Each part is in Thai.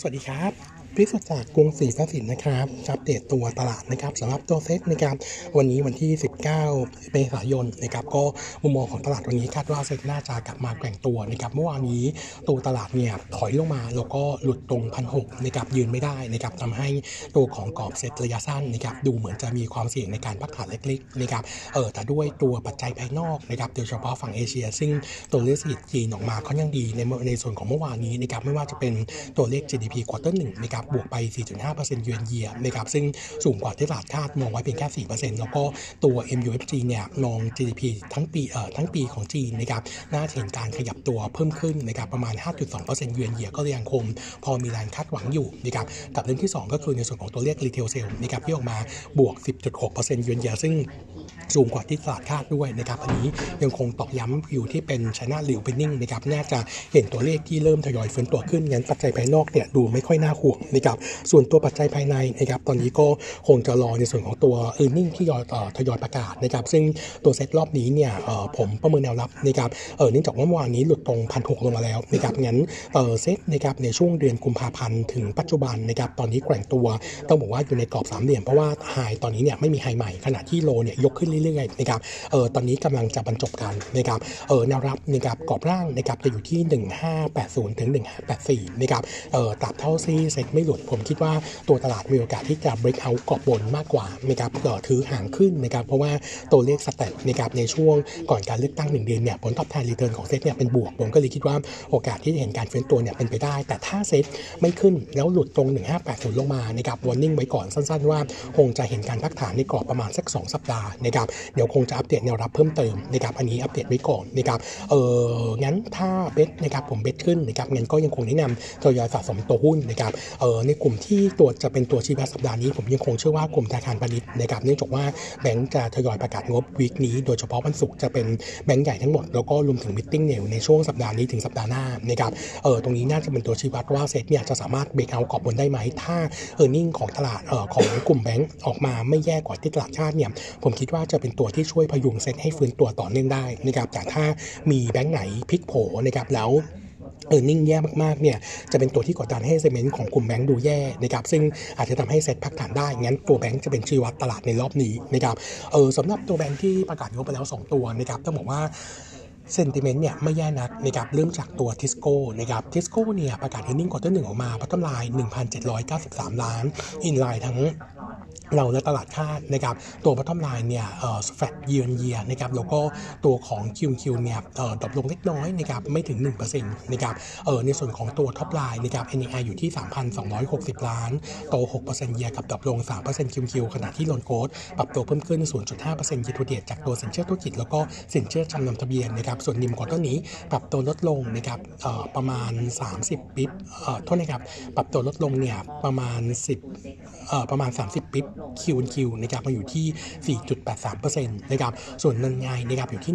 สวัสดีครับ พิสุทธิ์จากกรุงศรีสัสินนะครับอัปเดตตัวตลาดนะครับสำหรับตัวเซ็ตนะครับวันนี้วันที่ 19 เมษายนนะครับก็มุมมองของตลาดวันนี้คาดว่าเซ็ตน่าจะกลับมาแกว่งตัวนะครับเมื่อวานนี้ตัวตลาดเนี่ยถอยลงมาแล้วก็หลุดตรงพันหกนะครับยืนไม่ได้นะครับทำให้ตัวของกรอบเซ็ตระยะสั้นนะครับดูเหมือนจะมีความเสี่ยงในการพักฐานเล็กๆนะครับเออแต่ด้วยตัวปัจจัยภายนอกนะครับโดยเฉพาะฝั่งเอเชีย ซึ่งตัวเลขเศรษฐกิจจีนออกมาค่อนข้างดีในในส่วนของเมื่อวานนี้นะครับไม่ว่าจะเป็นตัวเลข GDP quarter หนึ่งนะครับบวกไป 4.5%เยือนเยียนะครับซึ่งสูงกว่าที่ตลาดคาดมองไว้เพียงแค่ 4%แล้วก็ตัว MUFG เนี่ยมอง GDP ทั้งปีเอ่อทั้งปีของจีนนะครับน่าจะเห็นการขยับตัวเพิ่มขึ้นนะครับประมาณ 5.2%เยือนเยียก็ยังคงพอมีแรงคาดหวังอยู่นะครับกับเรื่องที่ 2 ก็คือในส่วนของตัวเลข Retail Sale นะครับที่ออกมาบวก 10.6%เยือนเยียซึ่งสูงกว่าที่ตลาดคาดด้วยนะครับอันนี้ยังคงตอกย้ำอยู่ที่เป็น China r e o p e n i n g นะครับน่าจะเห็นตัวเลขที่เริ่มทยอยฟื้นตัวขึ้นงั้นปัจจัยภายนอกเนี่ยดูไม่ค่อยน่าห่วงนะครับส่วนตัวปัจจัยภายในนะครับตอนนี้ก็คงจะรอในส่วนของตัว e a r n i n g ที่ยอยทยอยประกาศนะครับซึ่งตัวเซตรอบนี้เนี่ยผมประเมินแนวรับนะครับเนื่องจากว่าเมื่อวานนี้หลุดตรงพันหกลงมาแล้วนะครับงั้นเซตนะครับในช่วงเดือนกุมภาพันธ์ถึงปัจจุบันนะครับตอนนี้แกว่งตัวต้องบอกว่าอยู่ในกรอบสามเหลี่ยมเพราะว่า high ตอนนี้เนี่ยไม่มี high ใหม่ขณะที่ low เนี่ยยกขึ้นเรื่อยๆนะครับเออตอนนี้กำลังจะบรรจบกันนะครับเออแนวรับนะครับกรอบล่างนะครับจะอยู่ที่ 1580ถึง1584นะครับเออตราบเท่าทีเซ็ตไม่หลุด ผมคิดว่าตัวตลาดมีโอกาสที่จะ break out กรอบบนมากกว่านะครับเออถือหางขึ้นนะครับเพราะว่าตัวเลข stat นะครับในช่วงก่อนการเลือกตั้งหนึ่งเดือนเนี่ยผลตอบแทน return ของเซ็ตเนี่ยเป็นบวก ผมก็เลยคิดว่าโอกาสที่จะเห็นการฟื้นตัวเนี่ยเป็นไปได้ แต่ถ้าเซ็ตไม่ขึ้นแล้วหลุดตรง 1580 ลงมานะครับ warning ไว้ก่อนสั้น ๆ ว่าคงจะเห็นการพักฐานในกรอบประมาณสัก 2 สัปดาห์นะครับเดี๋ยวคงจะอัปเดตแนวรับเพิ่มเติมนะครับอันนี้อัปเดตไว้ก่อนนะครับเอองั้นถ้าเบสนะครับผมเบสขึ้นนะครับงั้นก็ยังคงแนะนำทยอยสะสมตัวหุ้นนะครับเออในกลุ่มที่ตัวจจะเป็นตัวชี้วัดสัปดาห์นี้ ผมยังคงเชื่อว่ากลุ่มธนาคารพาณิชย์นะครับเนื่องจากว่าแบงก์จะทยอยประกาศงบวีคนี้ โดยเฉพาะวันศุกร์จะเป็นแบงก์ใหญ่ทั้งหมด แล้วก็รวมถึงมิ팅เนี่ยในช่วงสัปดาห์นี้ถึงสัปดาห์หน้านะครับเออตรงนี้น่าจะเป็นตัวชี้วัดว่าเซ็ตเนี่ยจะสามารถ break out กรอบบนได้ไหมถ้า earning ของตลาดเออของกลุ่มแบงก์ออกมาไม่แย่กว่าที่ตลาดคาดเนี่ยผมคิดว่าจะเป็นตัวที่ช่วยพยุงเซ็ตให้ฟื้นตัวต่อเนื่องได้นะครับแต่ถ้ามีแบงก์ไหนพลิกโผนะครับแล้ว earning แย่มากๆเนี่ยจะเป็นตัวที่กดดันให้ sentiment ของกลุ่มแบงก์ดูแย่นะครับซึ่งอาจจะทำให้เซ็ตพักฐานได้ งั้นตัวแบงก์จะเป็นชี้วัดตลาดในรอบนี้นะครับเออสำหรับตัวแบงก์ที่ประกาศงบไปแล้ว 2 ตัวนะครับต้องบอกว่าเซนติเมนต์เนี่ยไม่แย่นักนะครับเริ่มจากตัวทิสโก้นะครับทิสโก้เนี่ยประกาศเฮนนิ่งควอเตอร์หนึ่งออกมาพัฒนาลาย 1,793 ล้าน อินไลน์ทั้ง เราและตลาดคาดนะครับตัวพัฒนาลายเนี่ยแฟตเยียนเยียนะครับแล้วก็ตัวของคิวคิวเนี่ยดรอปลงเล็กน้อยนะครับไม่ถึง 1%นะครับเออในส่วนของตัวท็อปไลน์นะครับ NEI อยู่ที่ 3,260 ล้าน โต 6%เยียกับดรอปลง3%คิวคิวขณะที่โลนโกดปรับตัวเพิ่มขึ้น 0.5%ยีทูเดตจากตัวสินเชื่อธุรกิจ แล้วก็สินเชื่อจำนำทะเบียนนะครับส่วนนิมควอเตอร์นี้ปรับตัวลดลงนะครับประมาณ 30ปิ๊บเอ่อโทษนะครับปรับตัวลดลงเนี่ยประมาณ 10เอ่อประมาณ 30ปิ๊บคิวคิวนะครับมาอยู่ที่ 4.83%นะครับส่วนเงินไงนะครับอยู่ที่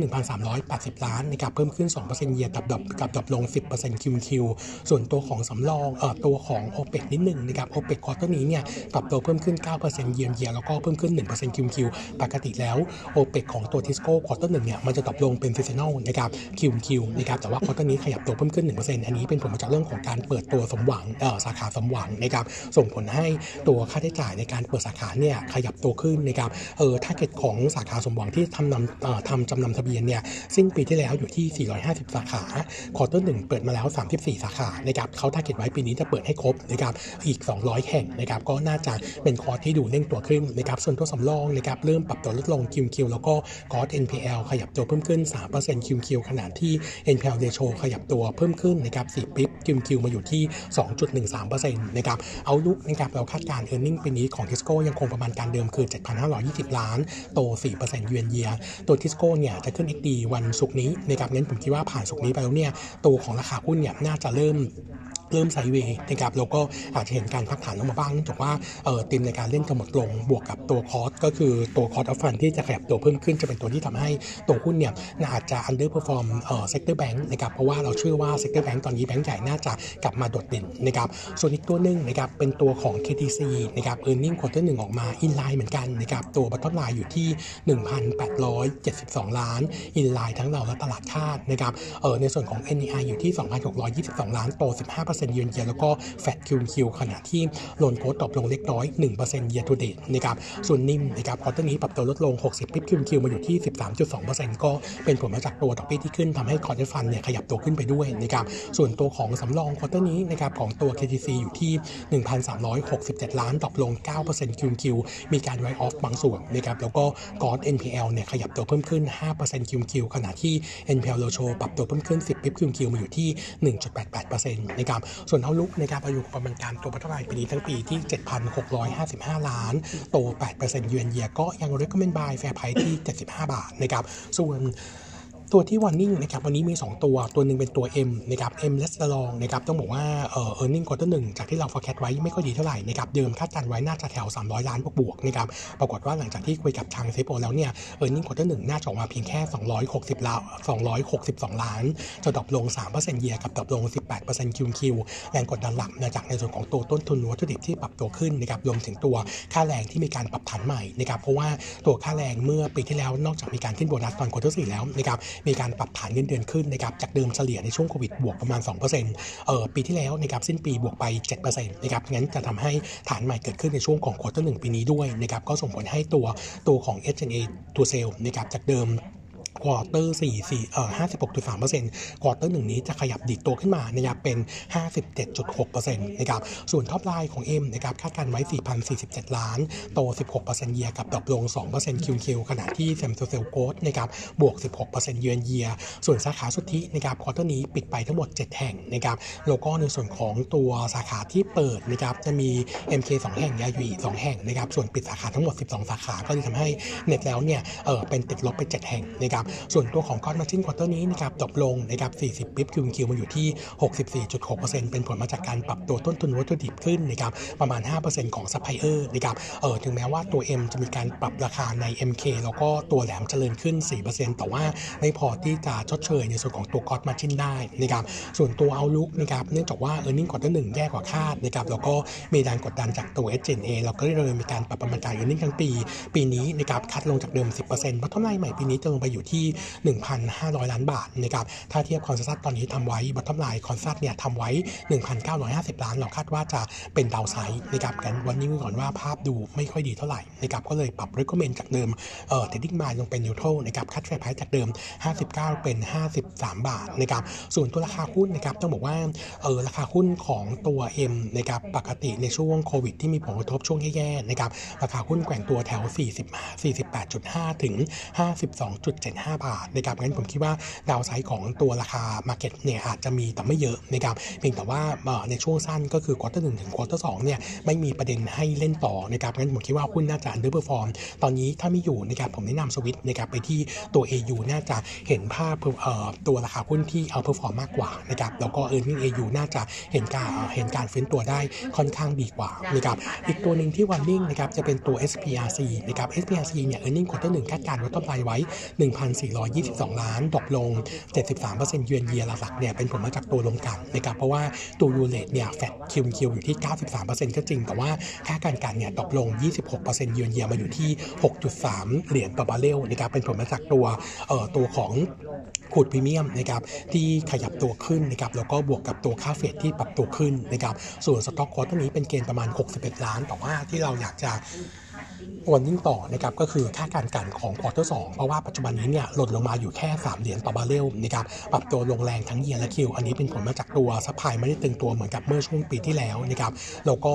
1,380 ล้านนะครับเพิ่มขึ้น 2%เยียร์กับดรอปกับดรอปลง 10%คิวคิวส่วนตัวของสำรองเอ่อตัวของ o p e ปนิดหนึ่งนะครับ o p e ปควอเตอร์นี้เนี่ยปรับตัวเพิ่มขึ้น 9%เยียร์เยียร์แล้วก็เพิ่มขึ้น1%คิวคิวปกติแล้ว o p e ปของตัวทิสโก้ควอเตอร์หนึ่งเนี่ยมันจะดรอปลงเป็นซีซันอลนะครับคิวคิวนะครับแต่ว่าควอเตอร์นี้ขยับตัวเพิ่มขึ้น 1%อันนี้เป็นผลมาจากเรื่องของการเปิดตัวสมหวังเอ่อสาขาสมหวังนะครับส่งผลให้ตัวค่าใช้จ่ายในการเปิดสาขาเนี่ยขยับตัวขึ้นนะครับเออ target ของสาขาสมหวังที่ทำนำเอ่อทำจำนำทะเบียนเนี่ยสิ้นปีที่แล้วอยู่ที่ 450 สาขา quarter หนึ่งเปิดมาแล้ว 34 สาขานะครับเขา target ไว้ปีนี้จะเปิดให้ครบนะครับอีก 200 แห่งนะครับก็น่าจะเป็นคอร์สที่ดูเร่งตัวขึ้นนะครับส่วนตัวสำรองนะครับเริ่มปรับตัวลดลงคิวคิวแล้วก็คอร์ส NPL ขยับตัวเพิ่มขึ้น 3% QQ ขณะที่ NPL ratio ขยับตัวเพิ่มขึ้นนะครับ4 bip QQ มาอยู่ที่ 2.13%นะครับ outlook นะครับเราคาดการณ์ e a r n i n g ปีนี้ของทิสโก้ยังคงประมาณการเดิมคือ 7,520 ล้าน โต 4%เยือนเยียตัวทิสโก้เนี่ยจะขึ้น XD วันศุกร์นี้นะครับงั้นผมคิดว่าผ่านศุกร์นี้ไปแล้วเนี่ยตัวของราคาหุ้นเนี่ยน่าจะเริ่ม เริ่ม sideway นะครับแล้วก็อาจจะเห็นการพักฐานลงมาบ้างเนื่องจากว่าเออติมในการเล่นก็หมดลงบวกกับตัว cost ก็คือตัว cost of fund ที่จะขยับตัวเพิ่มขึ้นจะเป็นตัวที่ทำให้ตัวหุ้นเนี่ยอาจจะ underperform เอ่อ sector แบงค์นะครับเพราะว่าเราเชื่อว่า sector แบงค์ตอนนี้แบงค์ใหญ่น่าจะกลับมาโดดเด่นนะครับส่วนอีกตัวหนึ่งนะครับเป็นตัวของ KTC นะครับ earning quarter หนึ่งออกมา in line เหมือนกันนะครับตัว bottom line อยู่ที่ 1,872 ล้าน in line ทั้งเราและตลาดคาดนะครับเออในส่วนของ NII อยู่ที่ 2,622 ล้านโต15% 5% year year แล้วก็ flat QQ ขณะที่ loan growth drop ลงเล็กน้อย 1% year to date นะครับส่วน NIM นะครับ quarter นี้ปรับตัวลดลง 60 bip QQ มาอยู่ที่ 13.2%ก็เป็นผลมาจากตัวดอกเบี้ยที่ขึ้นทำให้ cost of fund เนี่ยขยับตัวขึ้นไปด้วยนะครับส่วนตัวของสำรอง quarter นี้นะครับของตัว KTC อยู่ที่ 1,367 ล้าน drop ลง 9% QQ มีการ write off บางส่วนนะครับแล้วก็ gross NPL เนี่ยขยับตัวเพิ่มขึ้น 5% QQ ขณะที่ NPL ratio ปรับตัวเพิ่มขึ้น 10 bip QQ มาอยู่ที่ 1.88%นะครับส่วน outlook ในการประยุกต์ประมาณการตัว bottom line ปีนี้ทั้งปีที่ 7,655 ล้าน โต 8%เยือนเยียก็ยัง recommend buy fair price ที่ 75 บาทนะครับส่วน ตัวที่ warning นะครับวันนี้มี 2 ตัวตัวหนึ่งเป็นตัว M นะครับ M Restaurant นะครับต้องบอกว่าเออ earning quarter หนึ่งจากที่เรา forecast ไว้ไม่ค่อยดีเท่าไหร่นะครับเดิมคาดการไว้น่าจะแถว 300 ล้านบวกๆนะครับปรากฏว่าหลังจากที่คุยกับทาง CFO แล้วเนี่ย earning quarter หนึ่งน่าจะออกมาเพียงแค่ 260ล้าน262 ล้าน จะ drop ลง 3% year กับ drop ลง 18% QQ แรงกดดันหลักมาจากในส่วนของตัวต้นทุนวัตถุดิบที่ปรับตัวขึ้นนะครับรวมถึงตัวค่าแรงที่มีการปรับฐานใหม่นะครับเพราะว่าตัวค่าแรงเมื่อปีที่แล้วนอกจากมีการขึ้นโบนัสตอน quarter สี่แล้วนะครับมีการปรับฐานเงินเดือนขึ้นนะครับจากเดิมเฉลี่ยในช่วงโควิดบวกประมาณ2%เอ่อปีที่แล้วนะครับสิ้นปีบวกไป7%นะครับงั้นจะทำให้ฐานใหม่เกิดขึ้นในช่วงของ quarter หนึ่งปีนี้ด้วยนะครับก็ส่งผลให้ตัวตัวของ H&A ตัวเซลล์นะครับจากเดิม quarter สี่สี่เอ่อห้าสิบหกจุดสามเปอร์เซ็นต์ quarter หนึ่งนี้จะขยับดีดตัวขึ้นมานะครับเป็นห้าสิบเจ็ดจุดหกเปอร์เซ็นต์นะครับส่วน top line ของ M นะครับคาดการไว้สี่พันสี่สิบเจ็ดล้านโตสิบหกเปอร์เซ็นต์ year กับ drop ลงสองเปอร์เซ็นต์ QQ ขณะที่ same store sales growth นะครับบวกสิบหกเปอร์เซ็นต์ year year ส่วนสาขาสุทธินะครับ quarter นี้ปิดไปทั้งหมดเจ็ดแห่งนะครับแล้วก็ในส่วนของตัวสาขาที่เปิดนะครับจะมี MK 2 แห่ง Yayoi 2แห่งนะครับส่วนปิดสาขาทั้งหมด 12 สาขาก็จะทำให้เน็ตแล้วเนี่ยเออเป็นติดลบไป 7 แห่งนะครับส่วนตัวของ gross margin quarter นี้นะครับ drop ลงนะครับ 40 bip QQ มาอยู่ที่ 64.6%เป็นผลมาจากการปรับตัวต้นทุนวัตถุดิบขึ้นนะครับประมาณ 5%ของซัพพลายเออร์นะครับเออถึงแม้ว่าตัว M จะมีการปรับราคาใน MK แล้วก็ตัวแหลมเจริญขึ้น 4%แต่ว่าไม่พอที่จะชดเชยในส่วนของตัว gross margin ได้นะครับส่วนตัว outlook นะครับเนื่องจากว่า e a r n i n g ควอเตอร์หนึ่งแย่กว่าคาดนะครับแล้วก็มีแรงกดดันจากตัว s n a เราก็เลยมีการปรับประมาณการ earning ทั้งปี ปีนี้นะครับ cut ลงจากเดิม 10%เพราะกำไรใหม่ปีนี้จะลงไปอยู่ที่1,500 ล้านบาทนะครับถ้าเทียบ consensus ตอนนี้ทำไว้ bottom line consensus เนี่ยทำไว้ 1,950 ล้าน เราคาดว่าจะเป็น downside นะครับกันวันนี้ก่อนว่าภาพดูไม่ค่อยดีเท่าไหร่นะครับก็เลยปรับ recommend จากเดิมเอ่อ trading buy ลงเป็น neutral นะครับ cut fair price จากเดิม 59 เป็น 53 บาทนะครับส่วนตัวราคาหุ้นนะครับต้องบอกว่าเออราคาหุ้นของตัว M นะครับปกติในช่วงโควิดที่มีผลกระทบช่วงแย่ๆนะครับราคาหุ้นแกว่งตัวแถว 40 48.5 ถึง 52.75บาทนะครับงั้นผมคิดว่าdownside ของตัวราคา Market เนี่ยอาจจะมีแต่ไม่เยอะนะครับเพียงแต่ว่าในช่วงสั้นก็คือ quarter หนึ่งถึง quarter สองเนี่ยไม่มีประเด็นให้เล่นต่อนะครับงั้นผมคิดว่าหุ้นน่าจะ underperform ตอนนี้ถ้าไม่อยู่นะครับผมแนะนำสวิตนะครับไปที่ตัว AU น่าจะเห็นภาพตัวราคาหุ้นที่ outperform มากกว่านะครับแล้วก็ earning AU น่าจะเห็นการเห็นการฟื้นตัวได้ค่อนข้างดีกว่านะครับอีกตัวหนึ่งที่ warning นะครับจะเป็นตัว SPRC นะครับ SPRC เนี่ย earning quarter หนึ่งคาดการณ์ว่าต้นปลายไว้1,422 ล้าน drop ลง 73% year year หลักๆเนี่ยเป็นผลมาจากตัวโรงกลั่นนะครับเพราะว่าตัว U-rate เนี่ย flat QQ อยู่ที่ 93%ก็จริง แต่ว่าค่าการกลั่นเนี่ย drop ลง 26% year year มาอยู่ที่ 6.3 เหรียญต่อบาร์เรลนะครับเป็นผลมาจากตัวเอ่อตัวของ crude premium นะครับที่ขยับตัวขึ้นนะครับแล้วก็บวกกับตัวค่า freight ที่ปรับตัวขึ้นนะครับส่วนสต็อก quarter นี้เป็น gain ประมาณ 61 ล้านแต่ว่าที่เราอยากจะ warning ต่อนะครับก็คือค่าการกลั่นของ quarter สองเพราะว่าปัจจุบันนี้เนี่ยหล่นลงมาอยู่แค่ 3 เหรียญต่อบาร์เรลนะครับปรับตัวลงแรงทั้ง year และ Q อันนี้เป็นผลมาจากตัว supply ไม่ได้ตึงตัวเหมือนกับเมื่อช่วงปีที่แล้วนะครับแล้วก็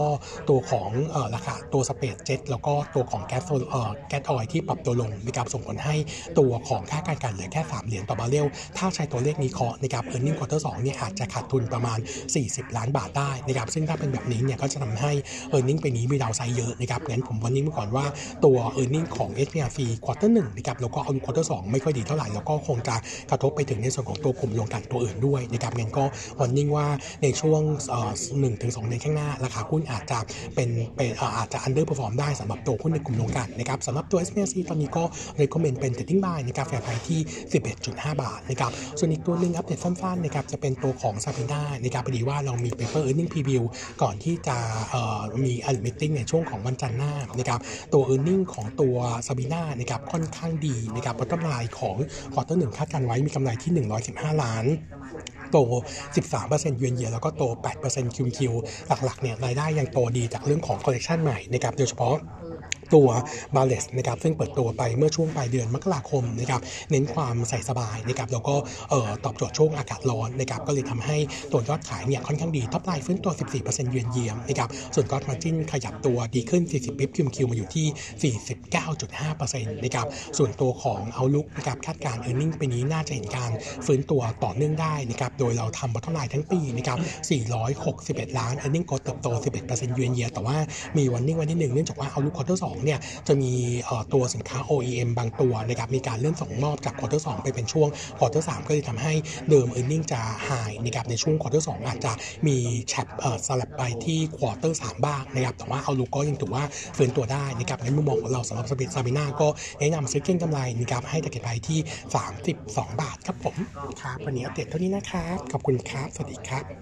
ตัวของราคาตัว spread jet แล้วก็ตัวของแก๊สเออ gas oil ที่ปรับตัวลงนะครับส่งผลให้ตัวของค่าการกลั่นเหลือแค่ 3 เหรียญต่อบาร์เรลถ้าใช้ตัวเลขนี้เคาะนะครับ earning quarter สองเนี่ยอาจจะขาดทุนประมาณ 40 ล้านบาทได้นะครับซึ่งถ้าเป็นแบบนี้เนี่ยก็จะทำให้earning ปีนี้มี downside เยอะนะครับงั้นผม warning ไว้ก่อนว่าตัว e a r n i n g ของ SPRC quarter หนึ่งนะครับแล้วก็เอาควอเตอร์สไม่ค่อยดีเท่าไหร่ แล้วก็คงจะกระทบไปถึงในส่วนของตัวกลุ่มโรงกลั่นตัวอื่นด้วยนะครับงั้นก็ warning ว่าในช่วงหนึ่งถึงสองเดือนข้างหน้า ราคาหุ้นอาจจะเป็นเป็นอาจจะ underperform ได้สำหรับตัวหุ้นในกลุ่มโรงกลั่นนะครับสำหรับตัว SPRC ตอนนี้ก็ recommend เป็น trading buy นะครับ fair price ที่ 11.5 บาทนะครับส่วนอีกตัวหนึ่งอัปเดตสั้นๆนะครับจะเป็นตัวของ s a p i n a นะครับพอดีว่าเรามี paper earning preview ก่อนที่จะมี analyst meeting ในช่วงของวันจันทร์หน้านะครับตัว e a r n i n g ของตัว Sabina นะครับค่อนข้างดีนะครับ bottom line ของ quarter หนึ่งคาดการณ์ไว้มีกำไรที่ 115 ล้าน โต 13%เยือนเยียแล้วก็โต 8%คิวคิวหลักๆเนี่ยรายได้ยังโตดีจากเรื่องของคอลเลคชันใหม่นะครับโดยเฉพาะ ตัว braless นะครับซึ่งเปิดตัวไปเมื่อช่วงปลายเดือนมกราคมนะครับเน้นความใส่สบายนะครับแล้วก็เอ่อตอบโจทย์ช่วงอากาศร้อนนะครับก็เลยทำให้ตัวยอดขายเนี่ยค่อนข้างดี top line ฟื้นตัว 14%เยือนเยียมนะครับส่วน gross margin ขยับตัวดีขึ้น 40 bip Q on Q มาอยู่ที่ 49.5%นะครับส่วนตัวของ outlook นะครับคาดการณ์ earning ปีนี้น่าจะเห็นการฟื้นตัวต่อเนื่องได้นะครับโดยเราทำ bottom line ทั้งปีนะครับ461 ล้าน earning growth เติบโต 11%เยือนเยียแต่ว่ามี warning นิดหนึ่งเนื่องจากว่า outlook quarter สองเนี่ยจะมีเอ่อตัวสินค้า OEM บางตัวนะครับมีการเลื่อนส่งมอบจาก quarter สองไปเป็นช่วงquarter สามก็เลยทำให้เดิม earning จะหายนะครับในช่วง quarter สองอาจจะมี shift เอ่อสลับไปที่ quarter สามบ้างนะครับแต่ว่า outlook ก็ยังถือว่าฟื้นตัวได้นะครับในมุมมองของเราสำหรับ Sabina ก็แนะนำซื้อเก็งกำไรนะครับให้ target price ที่ 32 บาทครับผมครับวันนี้อัปเดตเท่านี้นะครับขอบคุณครับ สวัสดีครับ